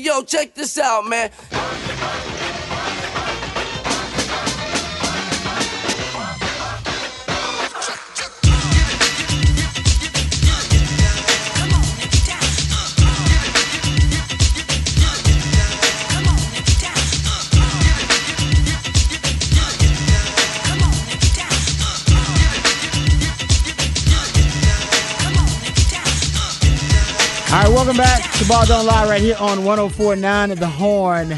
Yo, check this out, man. Welcome back to Ball Don't Lie right here on 1049 The Horn.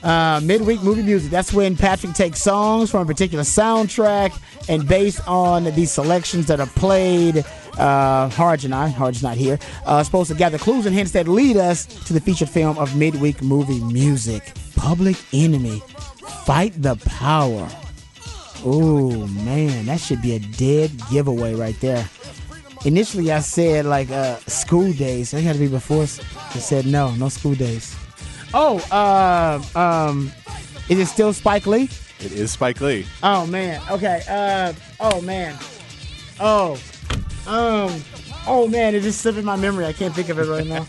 Uh, midweek movie music. That's when Patrick takes songs from a particular soundtrack and based on the selections that are played, uh, Harge and I, Harge's not here, uh, supposed to gather clues and hints that lead us to the featured film of midweek movie music. Public Enemy. Fight the Power. Oh, man, that should be a dead giveaway right there. Initially, I said like uh, school days. It had to be before. I said no, no school days. Oh, uh, um, is it still Spike Lee? It is Spike Lee. Oh man. Okay. Uh. Oh man. Oh. Um. Oh man. It just slipped in my memory. I can't think of it right now.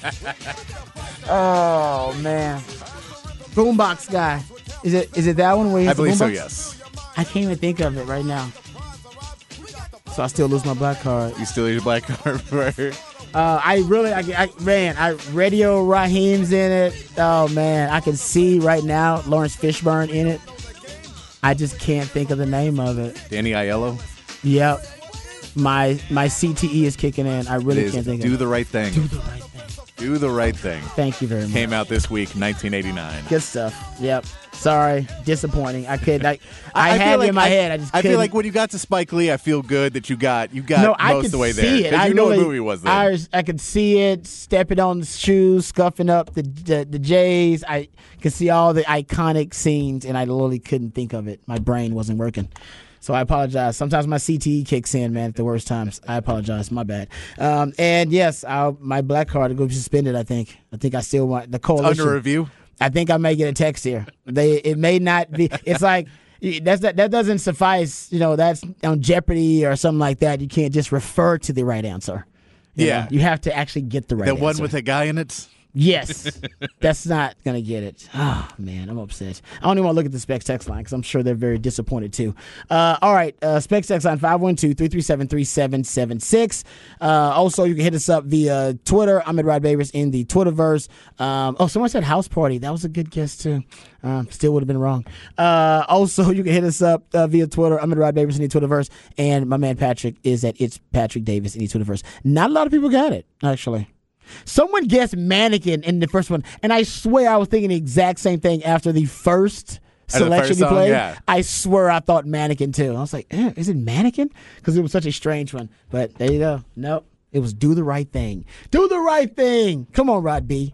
oh man. Boombox guy. Is it? Is it that one where he I believe so. Yes. I can't even think of it right now. So I still lose my black card. You still lose a black card for Uh, I really, I, I man, I Radio Raheem's in it. Oh man, I can see right now Laurence Fishburne in it. I just can't think of the name of it. Danny Aiello. Yep, my my CTE is kicking in. I really can't think Do of the it. right thing. Do the right thing. Do the right thing. Thank you very much. Came out this week, 1989. Good stuff. Yep. Sorry, disappointing. I could. I, I, feel had it like in my head. I just. I feel couldn't- like when you got to Spike Lee, I feel good that you got you got no, most I of could the way see there it. I you know really, what movie it was. Then. I, I could see it, stepping on the shoes, scuffing up the, the the J's. I could see all the iconic scenes, and I literally couldn't think of it. My brain wasn't working. So I apologize. Sometimes my CTE kicks in, man, at the worst times. I apologize. My bad. Um, and yes, I'll, my black card will be suspended. I think. I think I still want the coalition. Under review. I think I may get a text here. They it may not be. It's like that's that that doesn't suffice. You know, that's on Jeopardy or something like that. You can't just refer to the right answer. You Yeah. know, you have to actually get the right. That one with a guy in it. Yes, that's not gonna get it. Oh man, I'm upset. I don't even want to look at the Specs text line because I'm sure they're very disappointed too. Uh, all right, uh, Specs text line 512-337-3776. Uh, also, you can hit us up via Twitter. I'm at Rod Babers in the Twitterverse. Um, oh, someone said house party. That was a good guess too. Um, still would have been wrong. Uh, also, you can hit us up uh, via Twitter. I'm at Rod Babers in the Twitterverse, and my man Patrick is at It's Patrick Davis in the Twitterverse. Not a lot of people got it actually. Someone guessed mannequin in the first one, and I swear I was thinking the exact same thing after the first After the selection first you song, played. yeah. I swear I thought mannequin too. I was like, eh, is it mannequin? Because it was such a strange one. But there you go. Nope. It was do the right thing. Do the right thing. Come on, Rod B.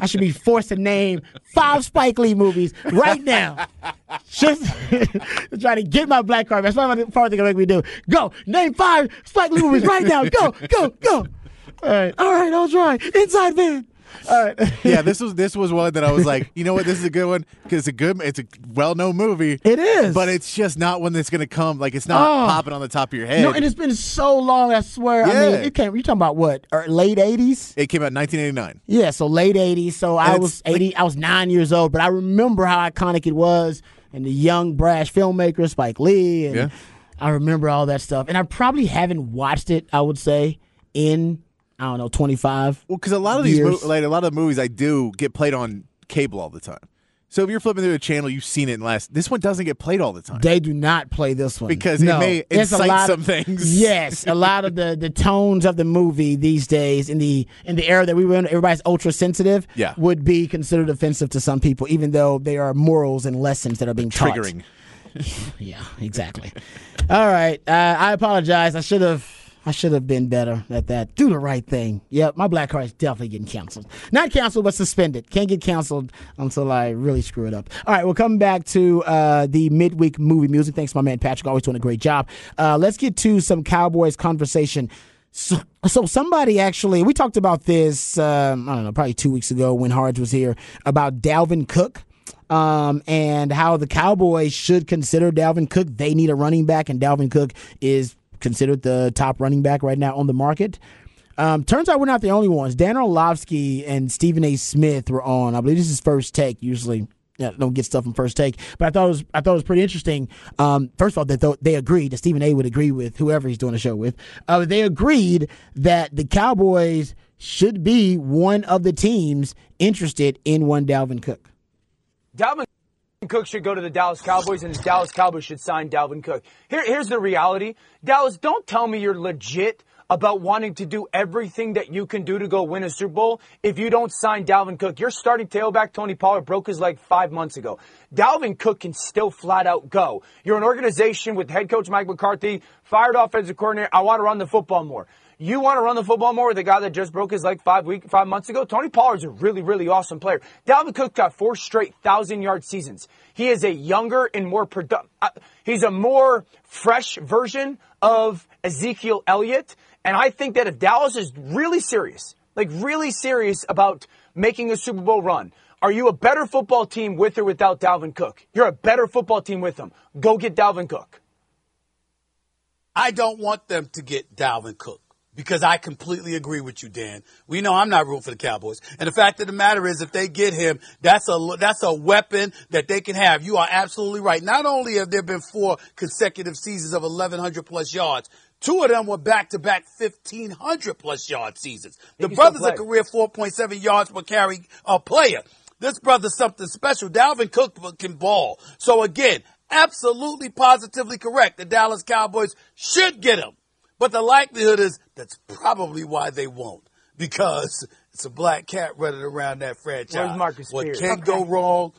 I should be forced to name five Spike Lee movies right now. Just trying to get my black card. That's what part they're gonna make me do. Go name five Spike Lee movies right now. Go, go, go. All right, all right, I'll try. Inside Man. All right. yeah, this was this was one that I was like, you know what, this is a good one because it's a good, it's a well known movie. It is. but it's just not one that's gonna come. Like it's not Oh. popping on the top of your head. No, and it's been so long. I swear. I mean, Yeah. it came. You talking about what? Or late eighties? it came out in 1989. Yeah, so late eighties. So I it's was like- eighty. I was nine years old, but I remember how iconic it was, and the young brash filmmaker Spike Lee, and Yeah. I remember all that stuff. And I probably haven't watched it. I would say in I don't know twenty five. Well, because a lot of these, mo- like a lot of the movies I do, get played on cable all the time. So if you're flipping through a channel, you've seen it in last. This one doesn't get played all the time. They do not play this one Because it may It's a incite some of- things. Yes, a lot of the the tones of the movie these days in the in the era that we were in, everybody's ultra sensitive. Yeah. would be considered offensive to some people, even though they are morals and lessons that are being taught. Triggering. Yeah, exactly. All right, uh, I apologize. I should have. I should have been better at that. Do the right thing. Yep, my black card is definitely getting canceled. Not canceled, but suspended. Can't get canceled until I really screw it up. All right, we're coming back to uh, the midweek movie music. Thanks, my man Patrick. Always doing a great job. Uh, let's get to some Cowboys conversation. So, so somebody actually, we talked about this, um, I don't know, probably two weeks ago when Harge was here about Dalvin Cook um, and how the Cowboys should consider Dalvin Cook. They need a running back, and Dalvin Cook is considered the top running back right now on the market. Um, turns out we're not the only ones. Dan Orlovsky and Stephen A. Smith were on. I believe this is first take. Usually, yeah, don't get stuff from first take. But I thought it was I thought it was pretty interesting. Um, first of all, that they, they agreed that Stephen A. would agree with whoever he's doing the show with. Uh, they agreed that the Cowboys should be one of the teams interested in one Dalvin Cook. Dalvin Cook should go to the Dallas Cowboys, and the Dallas Cowboys should sign Dalvin Cook. Here, here's the reality. Dallas, don't tell me you're legit about wanting to do everything that you can do to go win a Super Bowl if you don't sign Dalvin Cook. Your starting tailback, Tony Pollard, broke his leg five months ago. Dalvin Cook can still flat out go. You're an organization with head coach Mike McCarthy, fired offensive coordinator. I want to run the football more. You want to run the football more with a guy that just broke his leg five week, five months ago? Tony Pollard's a really, really awesome player. Dalvin Cook got four straight thousand yard seasons. He is a younger and more productive. Uh, he's a more fresh version of Ezekiel Elliott. And I think that if Dallas is really serious, like really serious about making a Super Bowl run, are you a better football team with or without Dalvin Cook? You're a better football team with him. Go get Dalvin Cook. I don't want them to get Dalvin Cook because I completely agree with you, Dan. We know I'm not rooting for the Cowboys. And the fact of the matter is, if they get him, that's a, that's a weapon that they can have. You are absolutely right. Not only have there been four consecutive seasons of 1100 plus yards, two of them were back to back 1500 plus yard seasons. The brother's a career 4.7 yards per carry a player. This brother's something special. Dalvin Cook can ball. So again, absolutely positively correct. The Dallas Cowboys should get him. But the likelihood is that's probably why they won't. Because it's a black cat running around that franchise. Marcus what Spears? can Okay. go wrong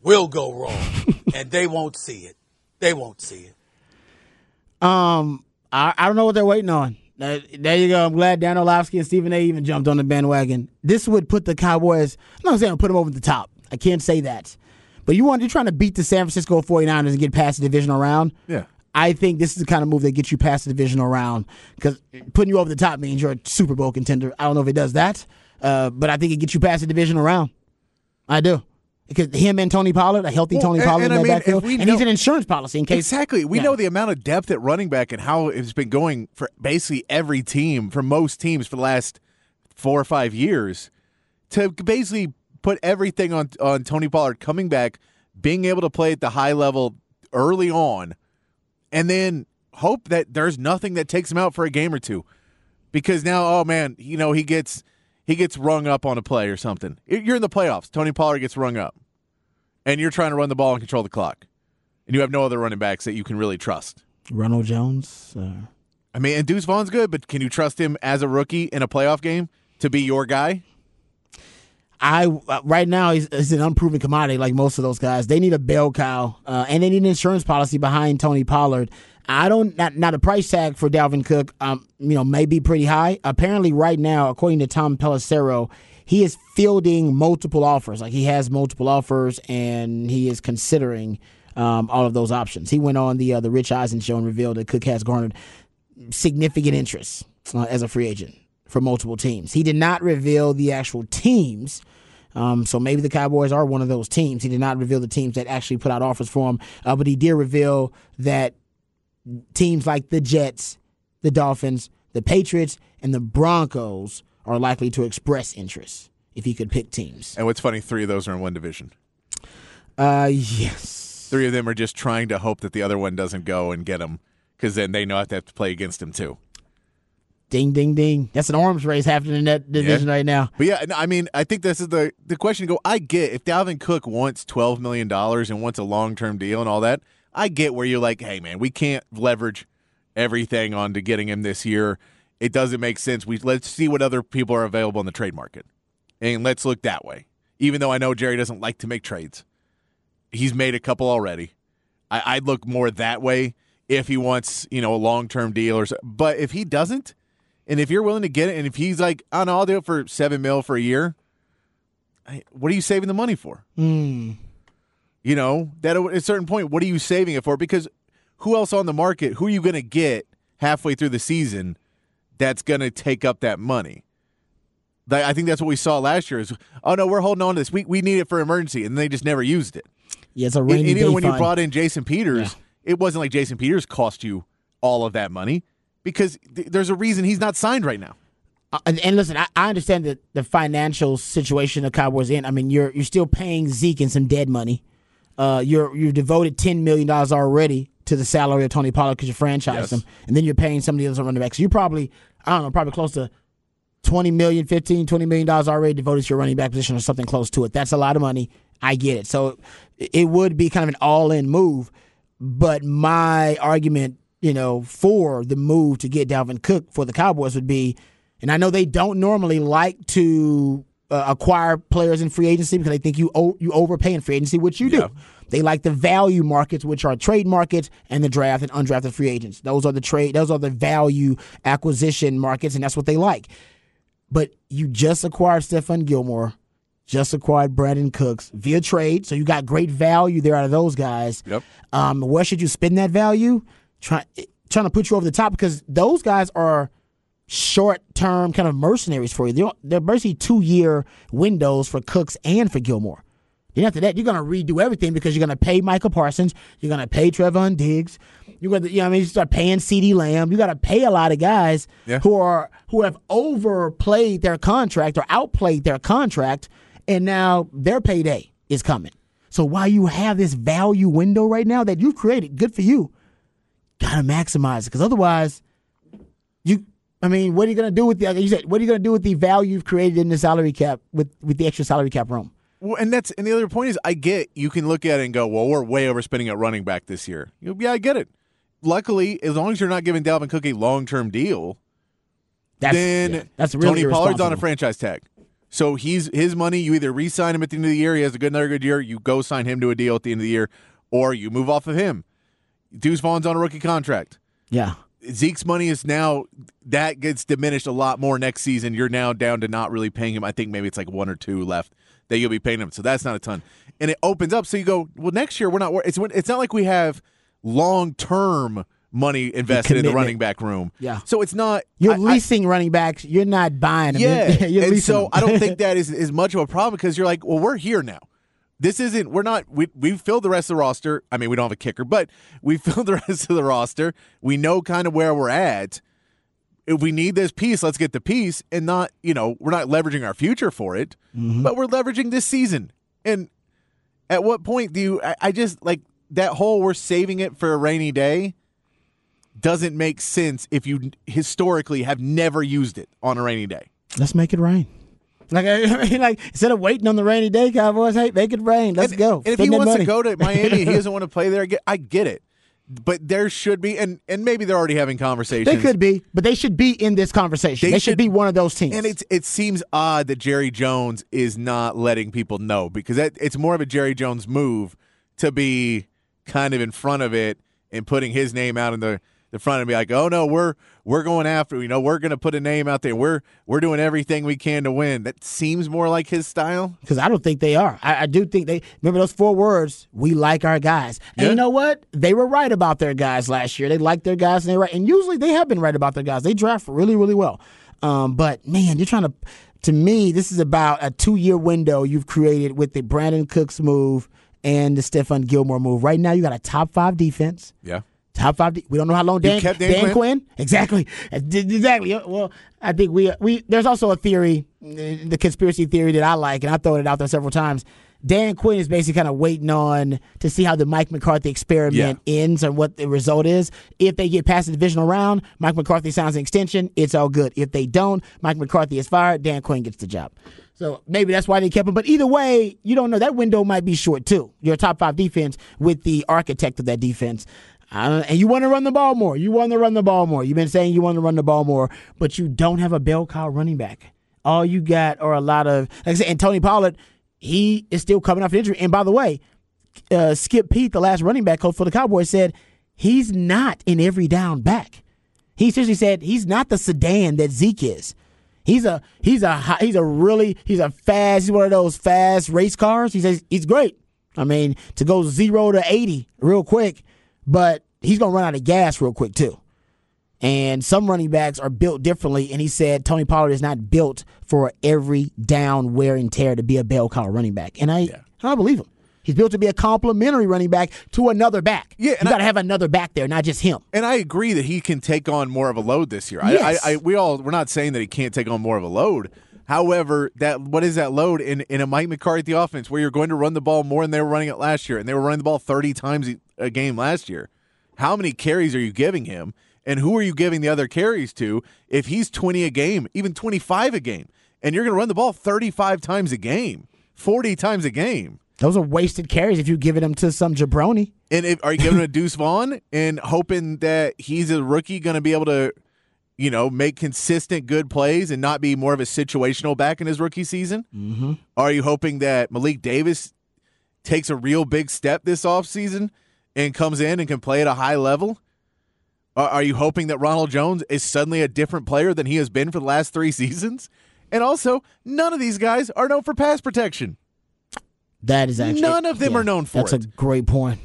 will go wrong. and they won't see it. They won't see it. Um, I, I don't know what they're waiting on. Uh, there you go. I'm glad Dan Orlovsky and Stephen A. even jumped on the bandwagon. This would put the Cowboys. I'm not saying put them over the top. I can't say that. But you want you're trying to beat the San Francisco 49ers and get past the divisional round. Yeah. I think this is the kind of move that gets you past the divisional round because putting you over the top means you're a Super Bowl contender. I don't know if it does that, uh, but I think it gets you past the divisional round. I do. Because him and Tony Pollard, a healthy Well, Tony and- Pollard and in I that mean, backfield, and know- he's an insurance policy in case Exactly. We Yeah. know the amount of depth at running back and how it's been going for basically every team, for most teams for the last four or five years, to basically put everything on on Tony Pollard coming back, being able to play at the high level early on, and then hope that there's nothing that takes him out for a game or two. Because now, oh man, you know, he gets he gets rung up on a play or something. You're in the playoffs. Tony Pollard gets rung up. And you're trying to run the ball and control the clock and you have no other running backs that you can really trust. Ronald Jones. Uh, I mean, and Deuce Vaughn's good, but can you trust him as a rookie in a playoff game to be your guy? I uh, right now is, an unproven commodity like most of those guys. They need a bell cow, uh, and they need an insurance policy behind Tony Pollard. I don't not not a price tag for Dalvin Cook. Um, you know, may be pretty high. Apparently, right now, according to Tom Pelissero, he is fielding multiple offers. Like he has multiple offers, and he is considering um, all of those options. He went on the uh, the Rich Eisen show and revealed that Cook has garnered significant interest uh, as a free agent for multiple teams. He did not reveal the actual teams. Um, so maybe the Cowboys are one of those teams. He did not reveal the teams that actually put out offers for him, uh, but he did reveal that teams like the Jets, the Dolphins, the Patriots, and the Broncos are likely to express interest if he could pick teams. And what's funny, three of those are in one division. Uh, yes. Three of them are just trying to hope that the other one doesn't go and get him because then they know they have to play against him too. Ding, ding, ding. That's an arms race happening in that division right now. But yeah, I mean, I think this is the the question to go. I get if Dalvin Cook wants twelve million dollars and wants a long term deal and all that. I get where you're like, hey man, we can't leverage everything onto getting him this year. It doesn't make sense. We let's see what other people are available in the trade market, and let's look that way. Even though I know Jerry doesn't like to make trades, he's made a couple already. I, I'd look more that way if he wants, you know, a long term deal or so. But if he doesn't, and if you're willing to get it, and if he's like, oh no, I'll do it for seven mil for a year, I- what are you saving the money for? Hmm. You know, that at a certain point, what are you saving it for? Because who else on the market? Who are you going to get halfway through the season that's going to take up that money? I think that's what we saw last year. Is oh no, we're holding on to this. We we need it for emergency, and they just never used it. Yeah, it's a rainy and day even when you brought in Jason Peters, it wasn't like Jason Peters cost you all of that money because th- there's a reason he's not signed right now. Uh, and, and listen, I, I understand the, the financial situation the Cowboys in. I mean, you're you're still paying Zeke in some dead money. Uh, you're you've devoted ten million dollars already to the salary of Tony Pollard because you franchised Yes. him, and then you're paying some of the other running backs. You probably, I don't know, probably close to 20 million, 15, 20 million dollars already devoted to your running back position or something close to it. That's a lot of money. I get it. So it would be kind of an all-in move, but my argument, you know, for the move to get Dalvin Cook for the Cowboys would be, and I know they don't normally like to uh, acquire players in free agency because they think you o- you overpay in free agency, which you do. They like the value markets, which are trade markets and the draft and undrafted free agents. Those are the trade. Those are the value acquisition markets, and that's what they like. But you just acquired Stephon Gilmore, just acquired Brandin Cooks via trade, so you got great value there out of those guys. Yep. Um, where should you spend that value? Try, trying to put you over the top because those guys are short term kind of mercenaries for you. They're, they're basically two year windows for Cooks and for Gilmore. Then after that, you're going to redo everything because you're going to pay Michael Parsons. You're going to pay Trevon Diggs. You're to, you know, I mean, you start paying CeeDee Lamb. You got to pay a lot of guys Yeah. who are who have overplayed their contract or outplayed their contract, and now their payday is coming. So while you have this value window right now that you've created, good for you. Got to maximize it because otherwise, you. I mean, what are you going to do with the? Like you said, what are you going to do with the value you've created in the salary cap with with the extra salary cap room? Well, and that's and the other point is, I get you can look at it and go, well, we're way overspending at running back this year. You know, yeah, I get it. Luckily, as long as you're not giving Dalvin Cook a long term deal, That's then yeah, that's really Tony Pollard's on a franchise tag. So he's his money. You either re-sign him at the end of the year. He has a good another good year. You go sign him to a deal at the end of the year, or you move off of him. Deuce Vaughn's on a rookie contract. Yeah, Zeke's money is now that gets diminished a lot more next season. You're now down to not really paying him. I think maybe it's like one or two left that you'll be paying him. So that's not a ton, and it opens up. So you go, well, next year we're not. It's it's not like we have long term money invested in the running back room. Yeah. So it's not. you're I- I- leasing running backs. You're not buying them. yeah, and so. I don't think that is is much of a problem because you're like, well, we're here now. This isn't. We're not. We we've filled the rest of the roster. I mean, we don't have a kicker, but we filled the rest of the roster. We know kind of where we're at. If we need this piece, let's get the piece, and not you know we're not leveraging our future for it, Mm-hmm. but we're leveraging this season. And at what point do you? I, I just like that whole we're saving it for a rainy day doesn't make sense if you historically have never used it on a rainy day. Let's make it rain. Like, I mean, like instead of waiting on the rainy day, Cowboys, hey, make it rain. Let's and, go. And if Spend he wants money. to go to Miami, and he doesn't want to play there. I get, I get it, but there should be, and and maybe they're already having conversations. they could be, but they should be in this conversation. They They, should, should- be one of those teams. And it's it seems odd that Jerry Jones is not letting people know because that, it's more of a Jerry Jones move to be kind of in front of it and putting his name out in the the front and be like, oh no, we're we're going after you know we're going to put a name out there. We're we're doing everything we can to win. That seems more like his style. because I don't think they are. I, I do think they remember those four words. We like our guys, and Yeah. you know what? They were right about their guys last year. They liked their guys, and they were right. And usually they have been right about their guys. They draft really, really well. Um, but man, you're trying to. To me, this is about a two-year window you've created with the Brandin Cooks move and the Stephon Gilmore move. Right now, you got a top five defense. Yeah. Top five. de- We don't know how long Dan, kept Dan Quinn. Exactly. Uh, Exactly. Uh, Well, I think we we there's also a theory, the conspiracy theory that I like, and I've thrown it out there several times. Dan Quinn is basically kind of waiting on to see how the Mike McCarthy experiment ends and what the result is. If they get past the divisional round, Mike McCarthy signs an extension. It's all good. If they don't, Mike McCarthy is fired. Dan Quinn gets the job. So maybe that's why they kept him. But either way, you don't know. That window might be short too. Your top five defense with the architect of that defense. Uh, and you want to run the ball more. You want to run the ball more. You've been saying you want to run the ball more, but you don't have a bell cow running back. All you got are a lot of, like I said, and Tony Pollard, he is still coming off an injury. And by the way, uh, Skip Peete, the last running back coach for the Cowboys, said he's not an every down back. He seriously said he's not the sedan that Zeke is. He's a he's a he's a really he's a fast he's one of those fast race cars. He says he's great. I mean to go zero to eighty real quick, but he's gonna run out of gas real quick too. And some running backs are built differently. And he said Tony Pollard is not built for every down wear and tear to be a bell cow running back. And I I believe him. He's built to be a complementary running back to another back. Yeah, you got to have another back there, not just him. And I agree that he can take on more of a load this year. Yes. I, I, I, we all we're not saying that he can't take on more of a load. However, that what is that load in, in a Mike McCarthy offense where you're going to run the ball more than they were running it last year, and they were running the ball 30 times a game last year. How many carries are you giving him, and who are you giving the other carries to? If he's 20 a game, even 25 a game, and you're going to run the ball 35 times a game, 40 times a game. Those are wasted carries if you're giving them to some jabroni. And if, are you giving a Deuce Vaughn and hoping that he's a rookie going to be able to, you know, make consistent good plays and not be more of a situational back in his rookie season? Mm-hmm. Are you hoping that Malik Davis takes a real big step this offseason and comes in and can play at a high level? Are, you hoping that Ronald Jones is suddenly a different player than he has been for the last three seasons? And also, none of these guys are known for pass protection. That is actually None of them yeah, are known for That's it. a great point.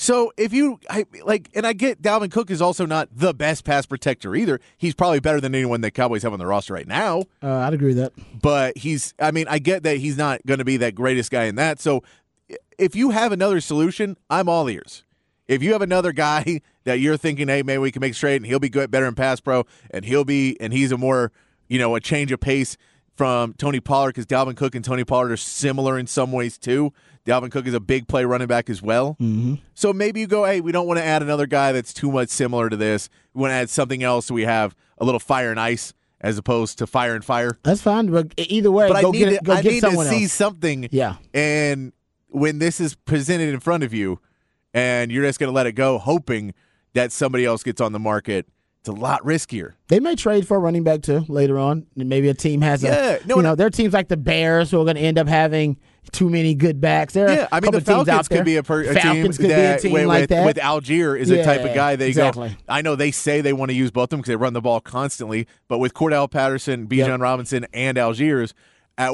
So if you I, like, and I get Dalvin Cook is also not the best pass protector either. He's probably better than anyone the Cowboys have on the roster right now. Uh, I'd agree with that. But he's, I mean, I get that he's not going to be that greatest guy in that. So if you have another solution, I'm all ears. If you have another guy that you're thinking, hey, maybe we can make straight and he'll be good, better in pass pro, and he'll be, and he's a more, you know, a change of pace from Tony Pollard because Dalvin Cook and Tony Pollard are similar in some ways too. Dalvin Cook is a big play running back as well. Mm-hmm. So maybe you go, hey, we don't want to add another guy that's too much similar to this. We want to add something else so we have a little fire and ice as opposed to fire and fire. That's fine. But either way, But go I need get to, I get need to see else. something. Yeah. And when this is presented in front of you, and you're just going to let it go, hoping that somebody else gets on the market, it's a lot riskier. They may trade for a running back too later on. And Maybe a team has Yeah, a no, you no. know, there are teams like the Bears who are going to end up having too many good backs. There, Yeah, I mean the Falcons could be a, per, a Falcons team could that be a team with, like that. with Allgeier is a type of guy they exactly. go. I know they say they want to use both of them because they run the ball constantly, but with Cordarrelle Patterson, Bijan Yep. Robinson, and Allgeier, at,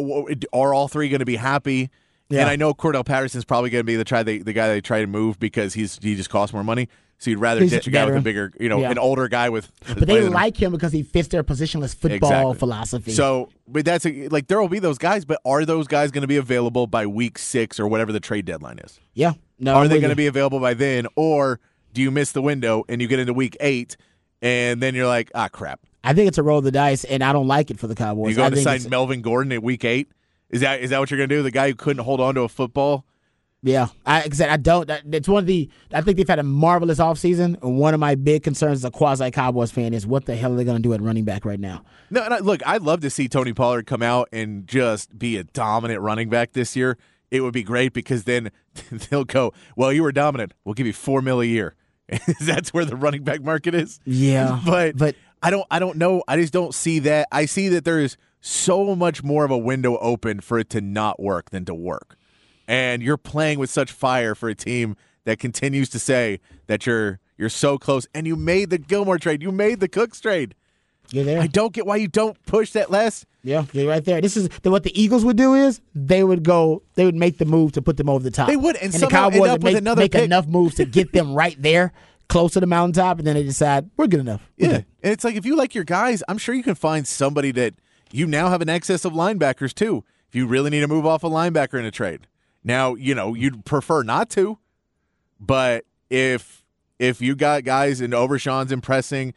are all three going to be happy? Yeah. And I know Cordarrelle Patterson's probably going to be the try the, the guy they try to move because he's he just costs more money. So you'd rather He's ditch a guy with a bigger, you know, Yeah. an older guy with. but they like him because he fits their positionless football Exactly. philosophy. So, but that's a, like there will be those guys, but are those guys going to be available by week six or whatever the trade deadline is? yeah, no, Are I'm they with going to you. be available by then, or do you miss the window and you get into week eight, and then you're like, ah, crap? I think it's a roll of the dice, and I don't like it for the Cowboys. You going to think sign it's- Melvin Gordon at week eight? Is that is that what you're going to do? The guy who couldn't hold on to a football? Yeah, I I don't. that- It's one of the. I think they've had a marvelous offseason. and one of my big concerns as a quasi Cowboys fan is what the hell are they going to do at running back right now? No, and I, look, I'd love to see Tony Pollard come out and just be a dominant running back this year. It would be great because then they'll go, well, you were dominant. We'll give you four mil a year. That's where the running back market is. Yeah, but but I don't I don't know. I just don't see that. I see that there is so much more of a window open for it to not work than to work. And you're playing with such fire for a team that continues to say that you're you're so close and you made the Gilmore trade. You made the Cooks trade. you're there. I don't get why you don't push that less. Yeah, you're right there. This is the, what the Eagles would do is they would go, they would make the move to put them over the top. They would, and the somehow end Cowboys up would with make, make pick. enough moves to get them right there, close to the mountaintop, and then they decide we're good enough. We're Yeah. good." And it's like if you like your guys, I'm sure you can find somebody that you now have an excess of linebackers too. If you really need to move off a linebacker in a trade. Now, you know, you'd prefer not to, but if if you got guys in Overshown's impressing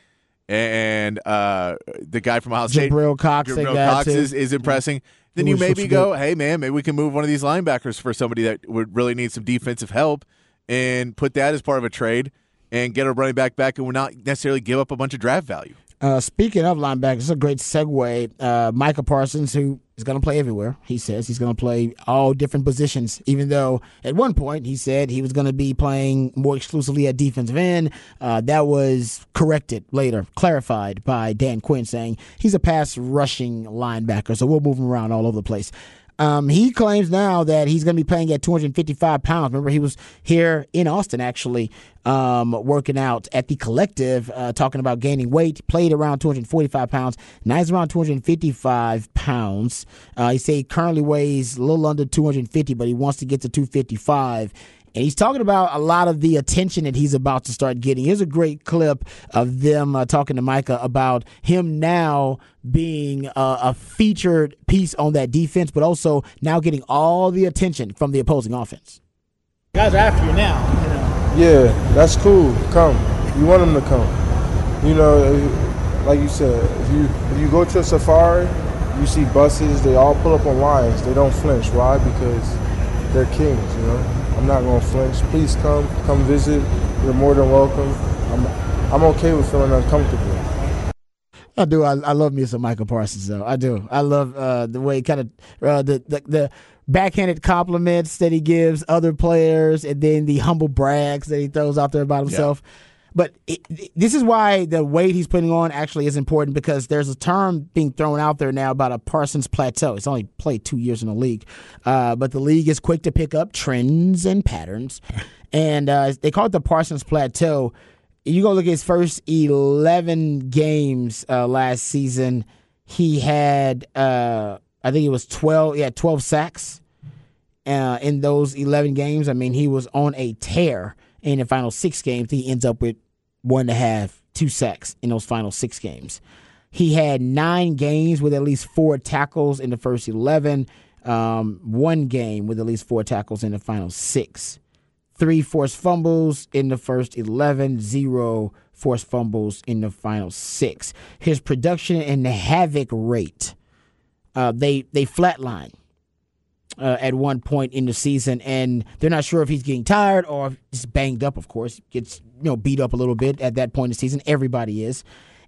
and uh the guy from Ohio State Jabril Cox, Jabril Cox is, is impressing, then He you maybe go, hey man, maybe we can move one of these linebackers for somebody that would really need some defensive help and put that as part of a trade and get a running back back and we're not necessarily give up a bunch of draft value. Uh, speaking of linebackers, it's a great segue. Uh, Micah Parsons, who is going to play everywhere, he says he's going to play all different positions. Even though at one point he said he was going to be playing more exclusively at defensive end, uh, that was corrected later, clarified by Dan Quinn, saying he's a pass rushing linebacker. So we'll move him around all over the place. Um, he claims now that he's going to be playing at 255 pounds. Remember, he was here in Austin actually um, working out at the collective, uh, talking about gaining weight. Played around 245 pounds. Now he's around 255 pounds. Uh, he said he currently weighs a little under 250, but he wants to get to 255. And he's talking about a lot of the attention that he's about to start getting. Here's a great clip of them uh, talking to Micah about him now being uh, a featured piece on that defense, but also now getting all the attention from the opposing offense. Guys are after you now. You know. Yeah, that's cool. Come. You want them to come. You know, like you said, if you if you go to a safari, you see buses. They all pull up on lines. They don't flinch. Why? Because they're kings. You know. I'm not gonna flinch. Please come. Come visit. You're more than welcome. I'm I'm okay with feeling uncomfortable. I do. I, I love me some Micah Parsons though. I do. I love uh, the way kind of uh, the, the the backhanded compliments that he gives other players, and then the humble brags that he throws out there about himself. Yeah. But it, this is why the weight he's putting on actually is important because there's a term being thrown out there now about a Parsons plateau. It's only played two years in the league, uh, but the league is quick to pick up trends and patterns, and uh, they call it the Parsons plateau you go look at his first 11 games uh, last season, he had, uh, I think it was 12, yeah, 12 sacks uh, in those 11 games. I mean, he was on a tear in the final six games. He ends up with one and a half, two sacks in those final six games. He had nine games with at least four tackles in the first 11, um, one game with at least four tackles in the final six three forced fumbles in the first 11, zero forced fumbles in the final six. His production and the havoc rate, uh, they they flatline uh, at one point in the season, and they're not sure if he's getting tired or he's banged up. Of course, gets you know beat up a little bit at that point in the season. Everybody is,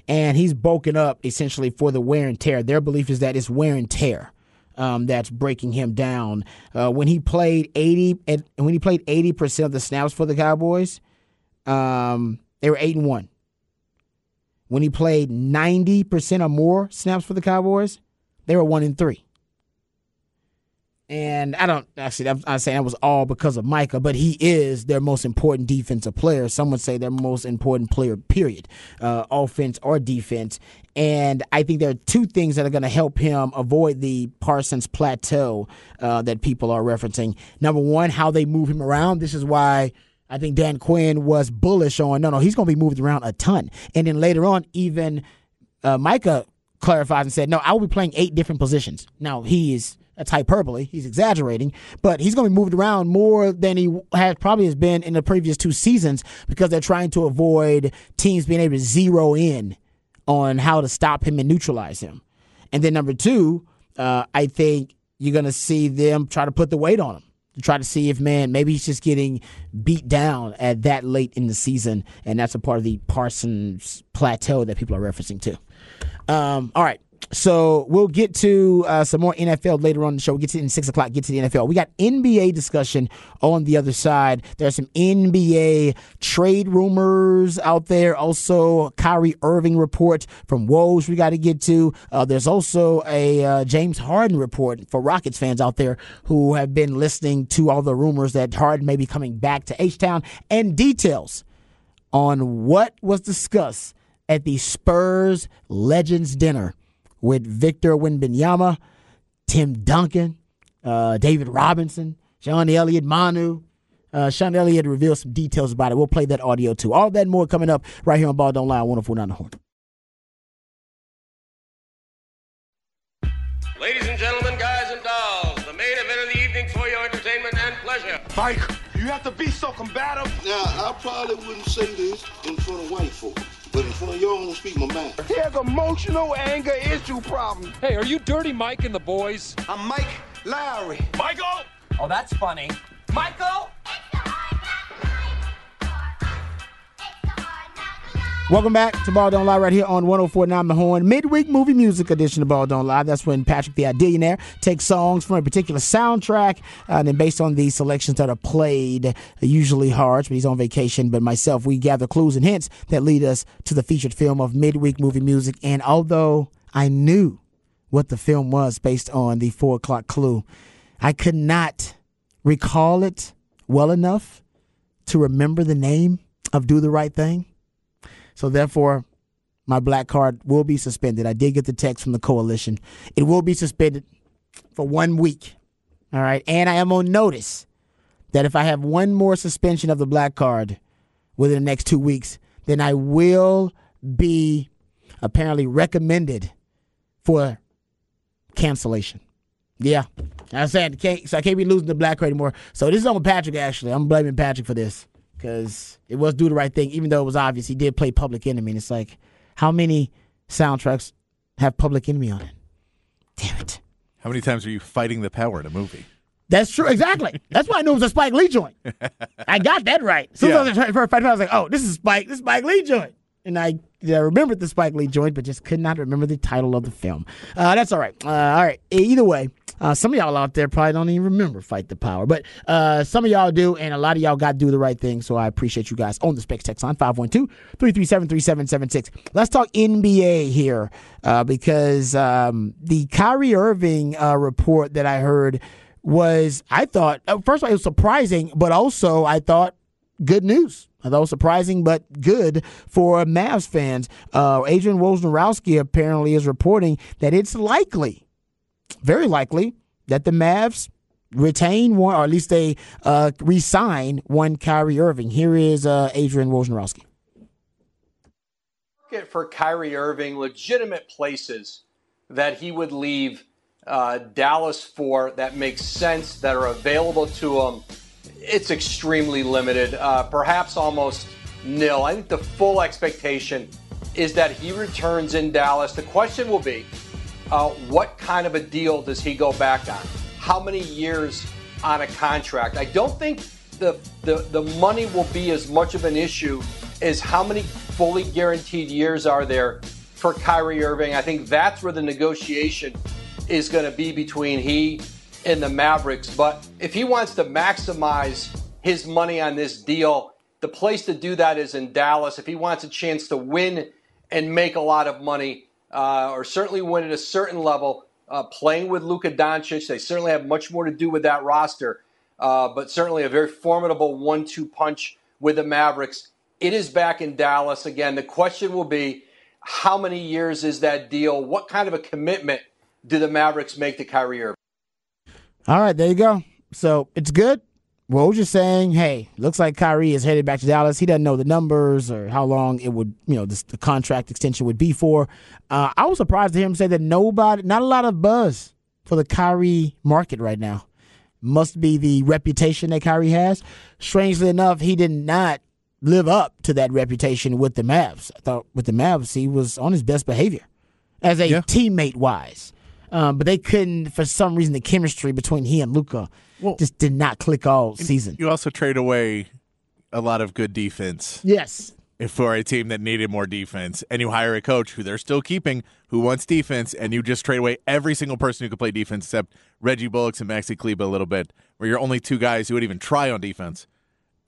and he's broken up essentially for the wear and tear. Their belief is that it's wear and tear um, that's breaking him down. Uh, when he played eighty, when he played eighty percent of the snaps for the Cowboys, um, they were eight and one. When he played ninety percent or more snaps for the Cowboys, they were one and three. And I don't actually, I'm, saying that was all because of Micah, but he is their most important defensive player. Some would say their most important player, period, uh, offense or defense. And I think there are two things that are going to help him avoid the Parsons plateau uh, that people are referencing. Number one, how they move him around. This is why I think Dan Quinn was bullish on no, no, he's going to be moved around a ton. And then later on, even uh, Micah clarified and said, no, I will be playing eight different positions. Now, he is that's hyperbole. He's exaggerating, but he's going to be moved around more than he has probably has been in the previous two seasons because they're trying to avoid teams being able to zero in on how to stop him and neutralize him. And then number two, uh, I think you're going to see them try to put the weight on him to try to see if man maybe he's just getting beat down at that late in the season, and that's a part of the Parsons plateau that people are referencing to. Um, all right. So we'll get to uh, some more NFL later on the show. We'll get to it in six o'clock. Get to the NFL. We got NBA discussion on the other side. There's some NBA trade rumors out there. Also, Kyrie Irving report from Woj we got to get to. Uh, there's also a uh, James Harden report for Rockets fans out there who have been listening to all the rumors that Harden may be coming back to H Town and details on what was discussed at the Spurs Legends dinner with Victor Wembanyama, Tim Duncan, uh, David Robinson, Sean Elliott, Manu. Uh, Sean Elliott revealed some details about it. We'll play that audio too. All that and more coming up right here on Ball Don't Lie 1049 The Horn. Ladies and gentlemen, guys and dolls, the main event of the evening for your entertainment and pleasure. Mike, you have to be so combative. Now, I probably wouldn't say this in front of white folks. But in front of y'all, I'm gonna speak my mind. He has emotional anger issue problem. Hey, are you Dirty Mike and the boys? I'm Mike Lowrey. Michael! Oh, that's funny. Michael! Welcome back to Ball Don't Lie right here on 1049 The Horn. Midweek movie music edition of Ball Don't Lie. That's when Patrick the Idillionaire takes songs from a particular soundtrack uh, and then based on the selections that are played, usually hard, but he's on vacation. But myself, we gather clues and hints that lead us to the featured film of midweek movie music. And although I knew what the film was based on the four o'clock clue, I could not recall it well enough to remember the name of Do the Right Thing. So therefore, my black card will be suspended. I did get the text from the coalition. It will be suspended for one week. All right. And I am on notice that if I have one more suspension of the black card within the next two weeks, then I will be apparently recommended for cancellation. Yeah. I said, can't, so I can't be losing the Black card anymore. So this is on Patrick, actually. I'm blaming Patrick for this because it was do the right thing, even though it was obvious he did play Public Enemy. And it's like, how many soundtracks have Public Enemy on it? Damn it. How many times are you fighting the power in a movie? That's true. Exactly. That's why I knew it was a Spike Lee joint. I got that right. Soon as I was I was like, oh, this is Spike. This is Spike Lee joint. And I, I remembered the Spike Lee joint, but just could not remember the title of the film. Uh, that's all right. Uh, all right. Either way, uh, some of y'all out there probably don't even remember Fight the Power, but uh, some of y'all do, and a lot of y'all got to do the right thing. So I appreciate you guys on the Specs text on 512 337 3776. Let's talk NBA here uh, because um, the Kyrie Irving uh, report that I heard was, I thought, uh, first of all, it was surprising, but also I thought good news. Was surprising, but good for Mavs fans. Uh, Adrian Wojnarowski apparently is reporting that it's likely very likely that the Mavs retain one, or at least they uh, re-sign one Kyrie Irving. Here is uh, Adrian Wojnarowski. For Kyrie Irving, legitimate places that he would leave uh, Dallas for that makes sense, that are available to him. It's extremely limited, uh, perhaps almost nil. I think the full expectation is that he returns in Dallas. The question will be uh, what kind of a deal does he go back on? How many years on a contract? I don't think the, the, the money will be as much of an issue as how many fully guaranteed years are there for Kyrie Irving. I think that's where the negotiation is going to be between he and the Mavericks. But if he wants to maximize his money on this deal, the place to do that is in Dallas. If he wants a chance to win and make a lot of money, uh, or certainly win at a certain level, uh, playing with Luka Doncic. They certainly have much more to do with that roster, uh, but certainly a very formidable one two punch with the Mavericks. It is back in Dallas again. The question will be how many years is that deal? What kind of a commitment do the Mavericks make to Kyrie Irving? All right, there you go. So it's good. Woj just saying, hey, looks like Kyrie is headed back to Dallas. He doesn't know the numbers or how long it would, you know, this, the contract extension would be for. Uh, I was surprised to hear him say that nobody, not a lot of buzz for the Kyrie market right now. Must be the reputation that Kyrie has. Strangely enough, he did not live up to that reputation with the Mavs. I thought with the Mavs, he was on his best behavior as a yeah. teammate wise. Um, but they couldn't, for some reason, the chemistry between he and Luka well, just did not click all season. You also trade away a lot of good defense. Yes. For a team that needed more defense, and you hire a coach who they're still keeping, who wants defense, and you just trade away every single person who could play defense except Reggie Bullocks and Maxi Kleber a little bit, where you're only two guys who would even try on defense,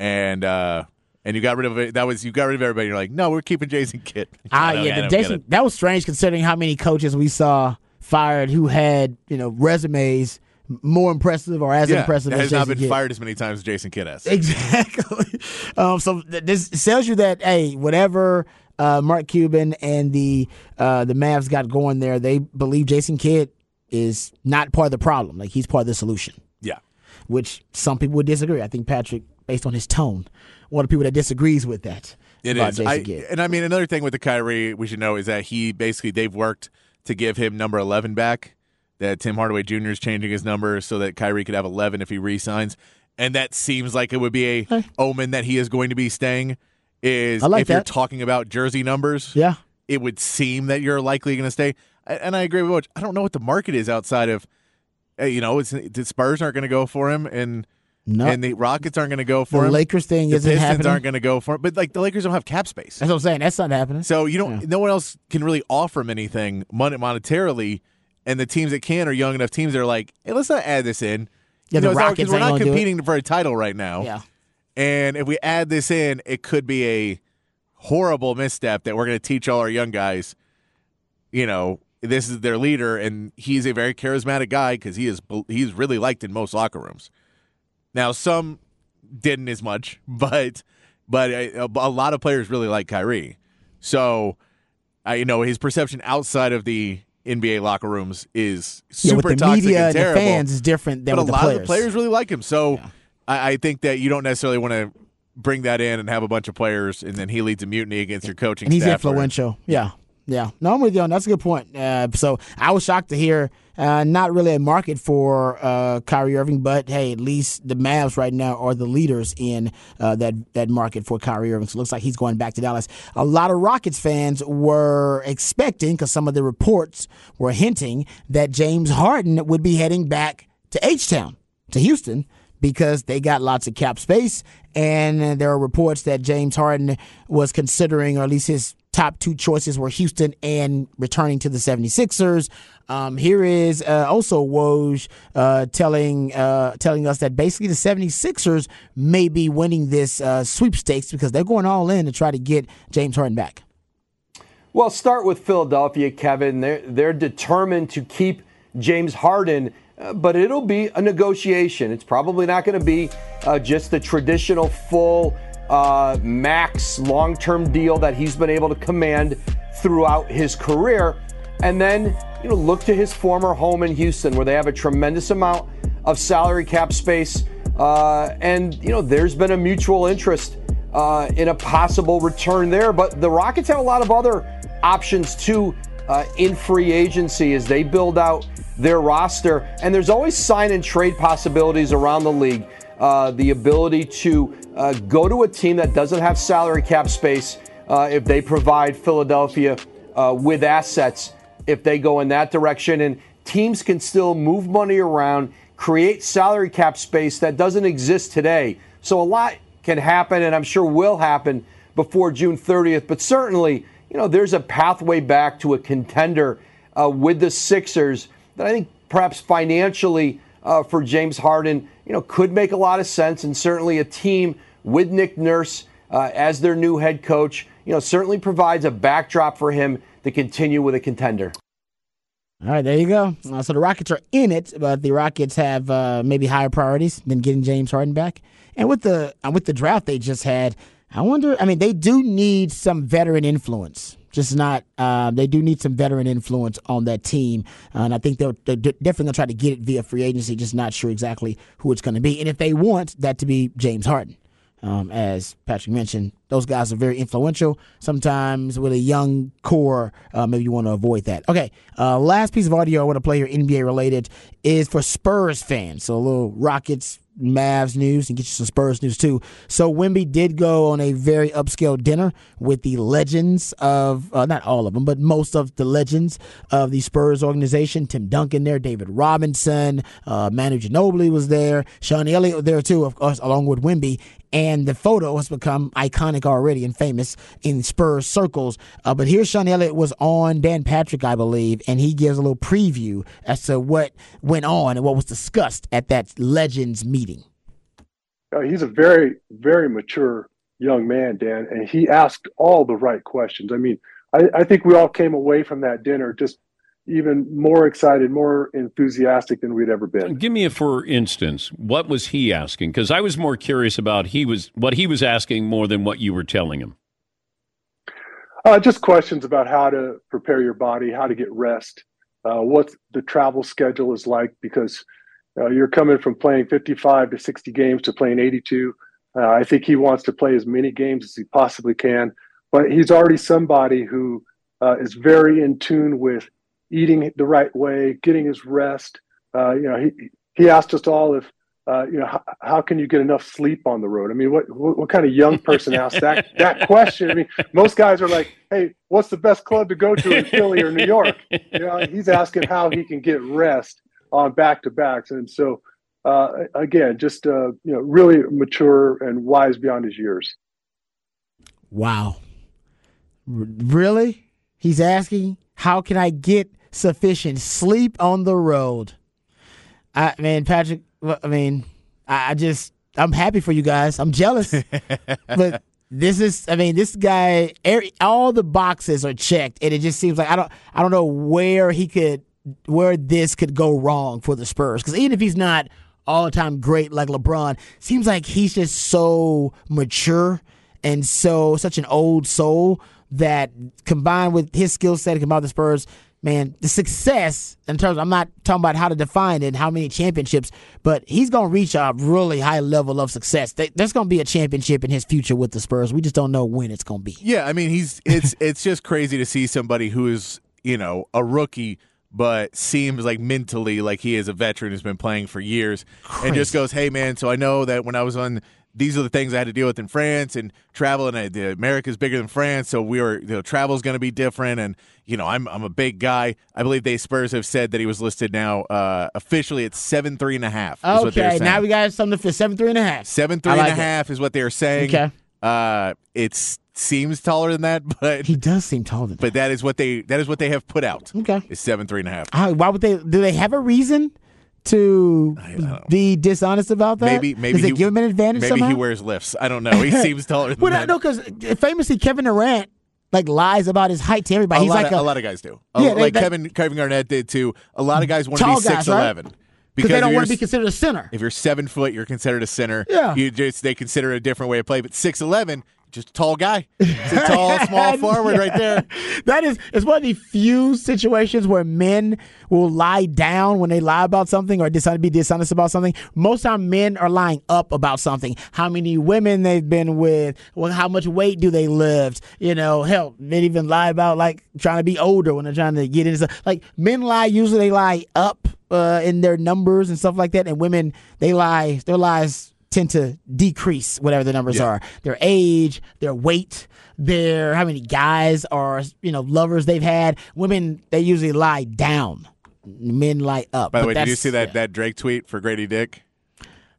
and uh, and you got rid of it. That was you got rid of everybody. You're like, no, we're keeping Jason Kidd. Ah, yeah, the Jason. That was strange considering how many coaches we saw fired who had you know resumes more impressive or as yeah, impressive. Has as not been Kidd. fired as many times as Jason Kidd has. Exactly. um, so th- this tells you that hey, whatever uh, Mark Cuban and the uh, the Mavs got going there, they believe Jason Kidd is not part of the problem. Like he's part of the solution. Yeah. Which some people would disagree. I think Patrick, based on his tone, one of the people that disagrees with that. It is. I, and I mean, another thing with the Kyrie we should know is that he basically they've worked to give him number eleven back that Tim Hardaway Jr. is changing his number so that Kyrie could have 11 if he resigns, and that seems like it would be a hey. omen that he is going to be staying. Is like if that. you're talking about jersey numbers, yeah, it would seem that you're likely going to stay. And I agree with Coach. I don't know what the market is outside of, uh, you know, it's the Spurs aren't going to go for him, and no. and the Rockets aren't going to go for the him. Lakers thing the isn't Pistons happening. aren't going to go for him. But like the Lakers don't have cap space. That's what I'm saying. That's not happening. So you don't. Yeah. No one else can really offer him anything mon- monetarily and the teams that can are young enough teams that are like, hey, let's not add this in. Yeah, you the know, Rockets we're not competing for a title right now. Yeah. And if we add this in, it could be a horrible misstep that we're going to teach all our young guys. You know, this is their leader, and he's a very charismatic guy because he is he's really liked in most locker rooms. Now, some didn't as much, but but uh, a, a lot of players really like Kyrie. So, I you know his perception outside of the NBA locker rooms is yeah, super the toxic media and and the terrible. fans is different than but a the lot players. of the players really like him. So I, I think that you don't necessarily want to bring that in and have a bunch of players and then he leads a mutiny against your coaching and he's staff. or- influential. Yeah. Yeah, no, I'm with you on that's a good point. Uh, so I was shocked to hear uh, not really a market for uh, Kyrie Irving, but hey, at least the Mavs right now are the leaders in uh, that that market for Kyrie Irving. So it looks like he's going back to Dallas. A lot of Rockets fans were expecting because some of the reports were hinting that James Harden would be heading back to H Town to Houston because they got lots of cap space. And there are reports that James Harden was considering, or at least his top two choices were Houston and returning to the 76ers. Um, here is uh, also Woj uh, telling uh, telling us that basically the 76ers may be winning this uh, sweepstakes because they're going all in to try to get James Harden back. Well, start with Philadelphia, Kevin. They're, they're determined to keep James Harden uh, but it'll be a negotiation. It's probably not going to be uh, just the traditional full uh, max long term deal that he's been able to command throughout his career. And then, you know, look to his former home in Houston where they have a tremendous amount of salary cap space. Uh, and, you know, there's been a mutual interest uh, in a possible return there. But the Rockets have a lot of other options too uh, in free agency as they build out their roster. And there's always sign and trade possibilities around the league. Uh, the ability to uh, go to a team that doesn't have salary cap space uh, if they provide Philadelphia uh, with assets, if they go in that direction. And teams can still move money around, create salary cap space that doesn't exist today. So a lot can happen, and I'm sure will happen before June 30th. But certainly, you know, there's a pathway back to a contender uh, with the Sixers that I think perhaps financially for James Harden, you know, could make a lot of sense, and certainly a team with Nick Nurse uh, as their new head coach, you know, certainly provides a backdrop for him to continue with a contender. All right, there you go. Uh, so the Rockets are in it, but the Rockets have uh, maybe higher priorities than getting James Harden back. And with the uh, with the draft they just had, I wonder. I mean, they do need some veteran influence just not. Uh, they do need some veteran influence on that team, uh, and I think they're, they're definitely going to try to get it via free agency. Just not sure exactly who it's going to be, and if they want that to be James Harden. Um, as Patrick mentioned, those guys are very influential. Sometimes with a young core, uh, maybe you want to avoid that. Okay, uh, last piece of audio I want to play here, NBA related, is for Spurs fans. So a little Rockets Mavs news and get you some Spurs news too. So Wemby did go on a very upscale dinner with the legends of uh, not all of them, but most of the legends of the Spurs organization. Tim Duncan there, David Robinson, uh, Manu Ginobili was there, Sean Elliott there too, of course, along with Wemby. And the photo has become iconic already and famous in Spurs circles. Uh, but here, Sean Elliott was on Dan Patrick, I believe, and he gives a little preview as to what went on and what was discussed at that Legends meeting. Uh, he's a very, very mature young man, Dan, and he asked all the right questions. I mean, I, I think we all came away from that dinner just even more excited, more enthusiastic than we'd ever been. Give me a for instance. What was he asking? Because I was more curious about he was what he was asking more than what you were telling him. Uh, just questions about how to prepare your body, how to get rest, uh, what the travel schedule is like, because uh, you're coming from playing 55 to 60 games to playing 82. Uh, I think he wants to play as many games as he possibly can, but he's already somebody who uh, is very in tune with eating the right way, getting his rest. Uh, you know, he he asked us all if uh, you know how, how, can you get enough sleep on the road? I mean, what what, what kind of young person asks that that question? I mean, most guys are like, "Hey, what's the best club to go to in Philly or New York?" You know, he's asking how he can get rest on back to backs, and so uh, again, just uh, you know, really mature and wise beyond his years. Wow, R- really? He's asking, "How can I get sufficient sleep on the road. I mean, Patrick, I mean, I just, I'm happy for you guys. I'm jealous. but this is, I mean, this guy, all the boxes are checked, and it just seems like I don't, I don't know where he could, where this could go wrong for the Spurs. Because even if he's not all the time great like LeBron, seems like he's just so mature and so such an old soul that combined with his skill set, combined with the Spurs, man, the success in terms. I'm not talking about how to define it, and how many championships, but he's going to reach a really high level of success. There's going to be a championship in his future with the Spurs. We just don't know when it's going to be. Yeah, I mean he's it's it's just crazy to see somebody who is you know a rookie but seems like mentally like he is a veteran who's been playing for years and just goes, hey man, so I know that when I was on. These are the things I had to deal with in France and travel, and I, the America's bigger than France, so we were. You know, travel's going to be different, and you know, I'm I'm a big guy. I believe they Spurs have said that he was listed now uh, officially at seven three and a half. Is what they're Okay, saying. now we got something for seven three and a half. Seven three I and a half is what they are saying. Okay. Uh, it seems taller than that, but He does seem taller than but that is what they that is what they have put out. Okay. Is seven three and a half. How, why would they? Do they have a reason to be dishonest about that? Maybe maybe does he, it give him an advantage? Maybe somehow? he wears lifts. I don't know. He seems taller than Well, that. no, because famously Kevin Durant like lies about his height to everybody. a He's like of, a, a lot of guys do. A- Yeah, they- like they- Kevin Kevin Garnett did too. A lot of guys want to be six right? eleven because they don't want to be considered a center. If you're seven foot, you're considered a center. Yeah. You just they consider it a different way of play. But six eleven, just a tall guy. It's a tall, small forward right there. That is it's one of the few situations where men will lie down when they lie about something or dishonest, be dishonest about something. Most time men are lying up about something. How many women they've been with, well, how much weight do they lift? You know, hell, men even lie about like trying to be older when they're trying to get into like men lie usually they lie up uh, in their numbers and stuff like that, and women they lie their lies tend to decrease whatever the numbers Yeah. are. Their age their weight their how many guys or you know lovers they've had. Women they usually lie down. Men lie up By the But way, did you see that that Drake tweet for Grady Dick?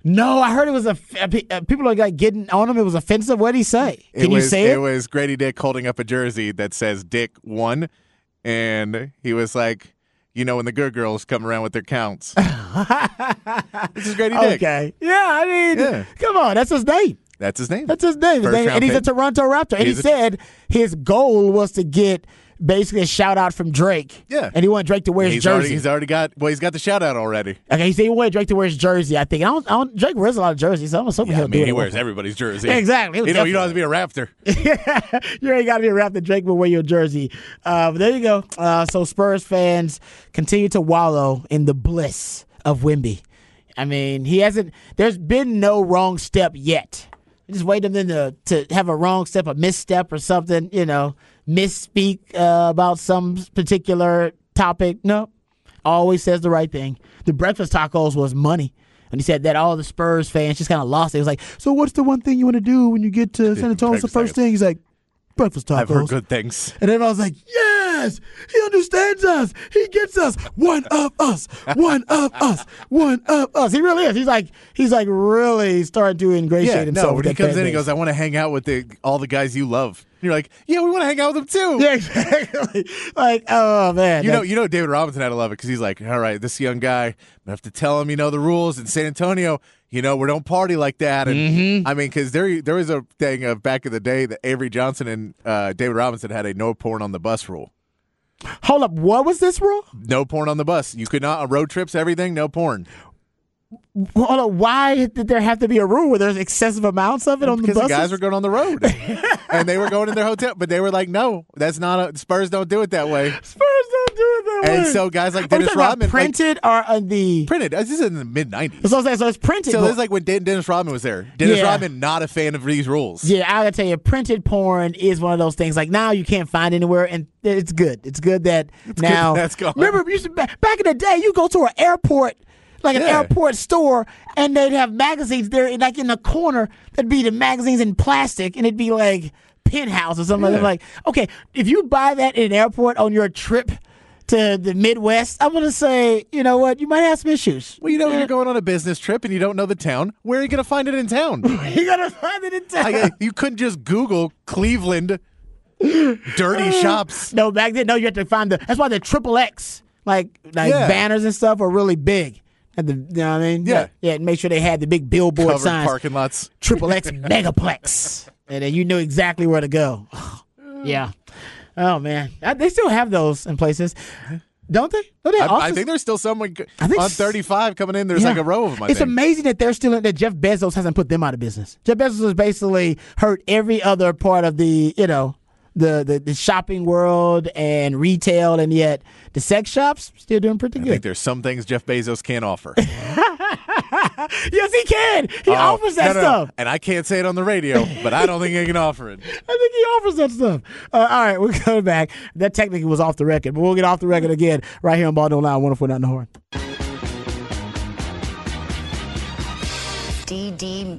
no i heard it was a uh, people are like getting on him. It was offensive. What did he say? Can was, you say it? it, was Grady Dick holding up a jersey that says Dick one, and he was like, you know, when the good girls come around with their counts. this is Grady Dick. okay yeah i mean Yeah. come on that's his name That's his name. That's his name. His First name- round and he's a pick. Toronto Raptor. And He's he a- said his goal was to get basically a shout out from Drake. Yeah. And he wanted Drake to wear his he's jersey. already he's already got well, he's got the shout out already. okay, he said he wanted Drake to wear his jersey, I think. I don't, I don't Drake wears a lot of jerseys, so I'm assuming Yeah, I he'll do mean, it. he one wears everybody's jersey. Exactly. You know, you don't have to be a Raptor. you ain't got to be a Raptor. Drake will wear your jersey. Uh, but there you go. Uh, so Spurs fans continue to wallow in the bliss of Wemby. I mean, he hasn't. There's been no wrong step yet. Just wait them to to have a wrong step, a misstep, or something. You know, misspeak uh, about some particular topic. No, always says the right thing. The breakfast tacos was money. And he said that all the Spurs fans just kind of lost it. It was like, so what's the one thing you want to do when you get to San Antonio? What's the first thing? He's like, breakfast tacos. I've heard good things. And then I was like, yes, he understands us. He gets us. One of us. One of us. One of us. He really is. He's like, he's like really starting to ingratiate Yeah, himself. no. When he comes in, he goes, "I want to hang out with the all the guys you love." And you're like, "Yeah, we want to hang out with them too." Yeah, exactly. like, oh man. You know, you know, David Robinson had to love it because he's like, "All right, this young guy, I have to tell him, you know, the rules in San Antonio. You know, we don't party like that." And Mm-hmm. I mean, because there, there was a thing of back in the day that Avery Johnson and uh, David Robinson had a no porn on the bus rule. Hold up. What was this rule? No porn on the bus. You could not on road trips, everything, no porn. Why did there have to be a rule where there's excessive amounts of it on the buses? Because the guys were going on the road, and they were going in their hotel, but they were like, "No, that's not a Spurs. Don't do it that way." Spurs don't do it that way." And so guys like Dennis Rodman, like- printed or on the printed. This is in the mid '90s. That's what I'm. So it's printed. So this is like when Dennis Rodman was there. Dennis Yeah. Rodman not a fan of these rules. Yeah, I gotta tell you, printed porn is one of those things. Like now, you can't find anywhere, and it's good. It's good that now. that's gone. Remember, you used back back in the day, you go to an airport, like an Yeah. airport store, and they'd have magazines there, like in the corner, that'd be the magazines in plastic, and it'd be like Penthouse or something. like that. Yeah. Like, okay, if you buy that in an airport on your trip to the Midwest, I'm gonna say, you know what, you might have some issues. Well, you know, you're going on a business trip and you don't know the town. Where are you going to find it in town? you gotta find it in town. Like, you couldn't just Google Cleveland dirty shops. No, back then, no, you had to find the. That's why the triple X, like like Yeah. banners and stuff, were really big. Had the, you know what I mean? Yeah. yeah. And make sure they had the big billboard Covered signs. parking lots. Triple X Megaplex, and then you knew exactly where to go. yeah. Oh man, they still have those in places, don't they? Don't they? I, I think there's still someone I think on 35 coming in. There's Yeah. like a row of them. I it's think. amazing that they're still in, that Jeff Bezos hasn't put them out of business. Jeff Bezos has basically hurt every other part of the you know the, the the shopping world and retail, and yet the sex shops still doing pretty I good. I think there's some things Jeff Bezos can't offer. yes, he can. He Oh, offers that no, no, no. stuff. And I can't say it on the radio, but I don't think he can offer it. I think he offers that stuff. Uh, all right, we're coming back. That technically was off the record, but we'll get off the record again right here on Ball Don't Lie, 104.9 The Horn. DD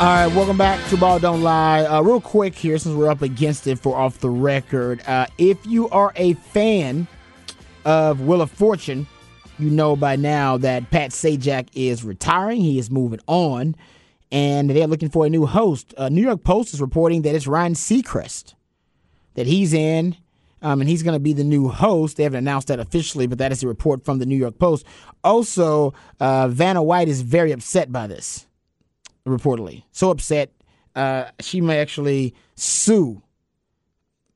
All right, welcome back to Ball Don't Lie. Uh, real quick here, since we're up against it for off the record, uh, if you are a fan of Wheel of Fortune, you know by now that Pat Sajak is retiring. He is moving on, and they're looking for a new host. Uh, new York Post is reporting that it's Ryan Seacrest that he's in, um, and he's going to be the new host. They haven't announced that officially, but that is a report from the New York Post. Also, uh, Vanna White is very upset by this reportedly. So upset, uh, she may actually sue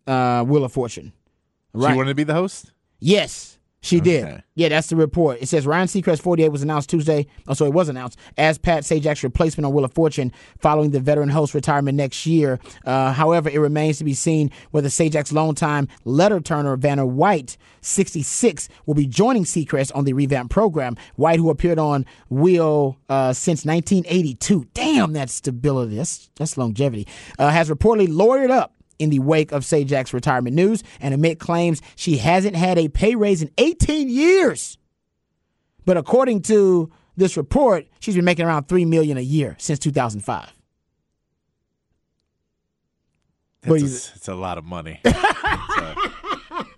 uh, Wheel of Fortune. She wanted to be the host? Yes, she did. Yeah, that's the report. It says Ryan Seacrest, 48, was announced Tuesday. Oh, so it was announced as Pat Sajak's replacement on Wheel of Fortune following the veteran host retirement next year. Uh, however, it remains to be seen whether Sajak's longtime letter turner, Vanna White, 66, will be joining Seacrest on the revamped program. White, who appeared on Wheel uh, since 1982. Damn, that's stability. That's, that's longevity. Uh, has reportedly lawyered up in the wake of Sajak's retirement news and admit claims she hasn't had a pay raise in 18 years. But according to this report, she's been making around 3 million a year since 2005. What That's a, it's a lot of money.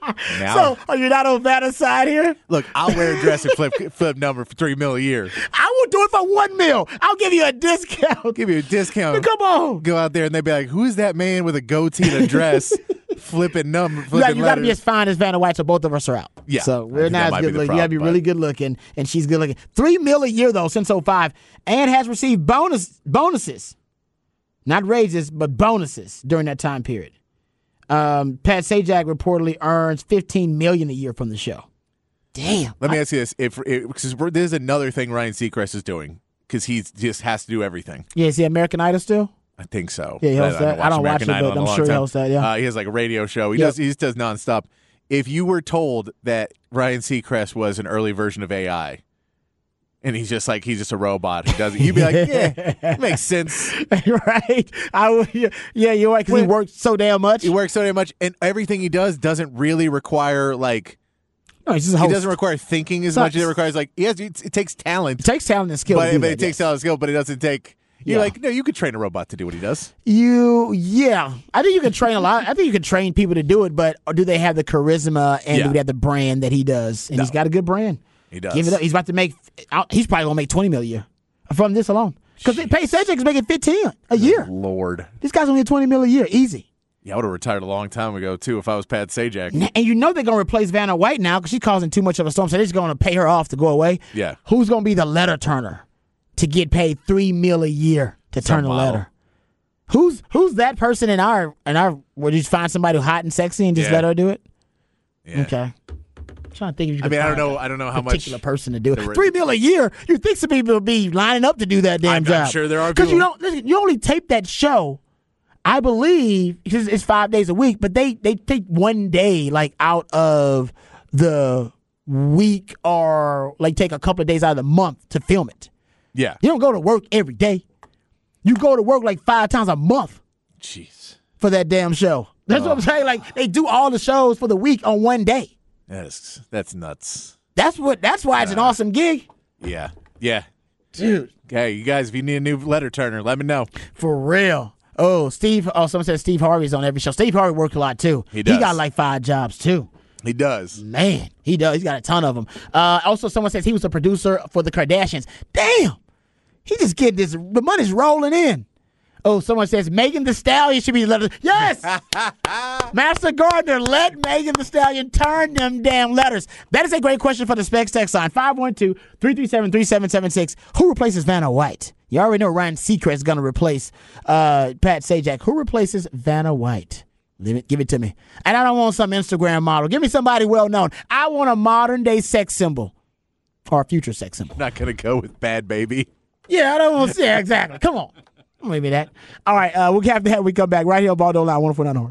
Now, So, are you not on Vanna's side here? look, I'll wear a dress and flip flip number for three mil a year. I will do it for 1 mil. I'll give you a discount. Give you a discount. Come on. Go out there and they'd be like, "Who is that man with a goatee and a dress, flipping number, You got, you got to be as fine as Vanna White, so both of us are out. Yeah, So we're not as good looking. You got to be really good looking, and she's good looking. Three mil a year though since 05, and has received bonus bonuses, not raises, but bonuses during that time period. Um, Pat Sajak reportedly earns 15 million a year from the show. Damn. Let me ask you this: If because there's another thing Ryan Seacrest is doing because he just has to do everything. Yeah, is he American Idol still? I think so. Yeah, he hosts haven't that. I don't watched watch American it, Idol but in a I'm sure he time. hosts that, yeah. uh, he has like a radio show. He Yep. does. He just does nonstop. If you were told that Ryan Seacrest was an early version of AI, and he's just like he's just a robot, he does it, you'd be like, yeah, makes sense. right? I would, yeah, you're right because he works so damn much. He works so damn much, and everything he does doesn't really require like. No, he's just a he doesn't require thinking as much as it requires like has. It, it takes talent. It takes talent and skill. but, but that, it takes yes. talent and skill, but it doesn't take. You're Yeah. like, no, you could train a robot to do what he does. You, yeah, I think you can train a lot. I think you can train people to do it, but do they have the charisma and Yeah. do they have the brand that he does? And he's got a good brand. He does. Give it up. He's about to make. He's probably gonna make twenty million a year from this alone. Because Pat Sajak is making fifteen a year. Lord. This guy's only twenty million a year, easy. Yeah, I would have retired a long time ago too if I was Pat Sajak. And you know they're gonna replace Vanna White now because she's causing too much of a storm. So they're just gonna pay her off to go away. Yeah. Who's gonna be the letter turner to get paid three mil a year to Some turn a letter? Who's who's that person in our in our? Would you find somebody hot and sexy and just Yeah. let her do it? Yeah. Okay. I'm trying to think if you. I mean, I don't know. I don't know how much particular person to do it. Three mil a year. You think some people would be lining up to do that damn I'm- I'm job? sure there are Because you don't. Listen, you only tape that show. I believe because it's five days a week, but they they take one day like out of the week or like take a couple of days out of the month to film it. Yeah. You don't go to work every day. You go to work like five times a month Jeez. for that damn show. That's what oh. I'm saying. Like they do all the shows for the week on one day. That's that's nuts. That's what. That's why it's an awesome gig, Yeah. Yeah. dude. Okay, you guys, if you need a new letter turner, let me know. For real. Oh, Steve. Oh, someone said Steve Harvey's on every show. Steve Harvey worked a lot too. He does. He got like five jobs too. He does. Man, he does. He's got a ton of them. Uh, also, someone says he was a producer for the Kardashians. Damn, he just get this. The money's rolling in. Oh, someone says Megan Thee Stallion should be letters. Yes, Master Gardner, let Megan Thee Stallion turn them damn letters. That is a great question for the Specs text line 512-337-3776. Who replaces Vanna White? You already know Ryan Seacrest is going to replace uh, Pat Sajak. Who replaces Vanna White? Leave it, give it to me. And I don't want some Instagram model. Give me somebody well known. I want a modern day sex symbol or a future sex symbol. Not gonna go with bad baby. Yeah, I don't want to see. Yeah, exactly. Come on. Maybe that. All right, uh, we'll have to have we come back right here Ball Don't Lie 149 Horn.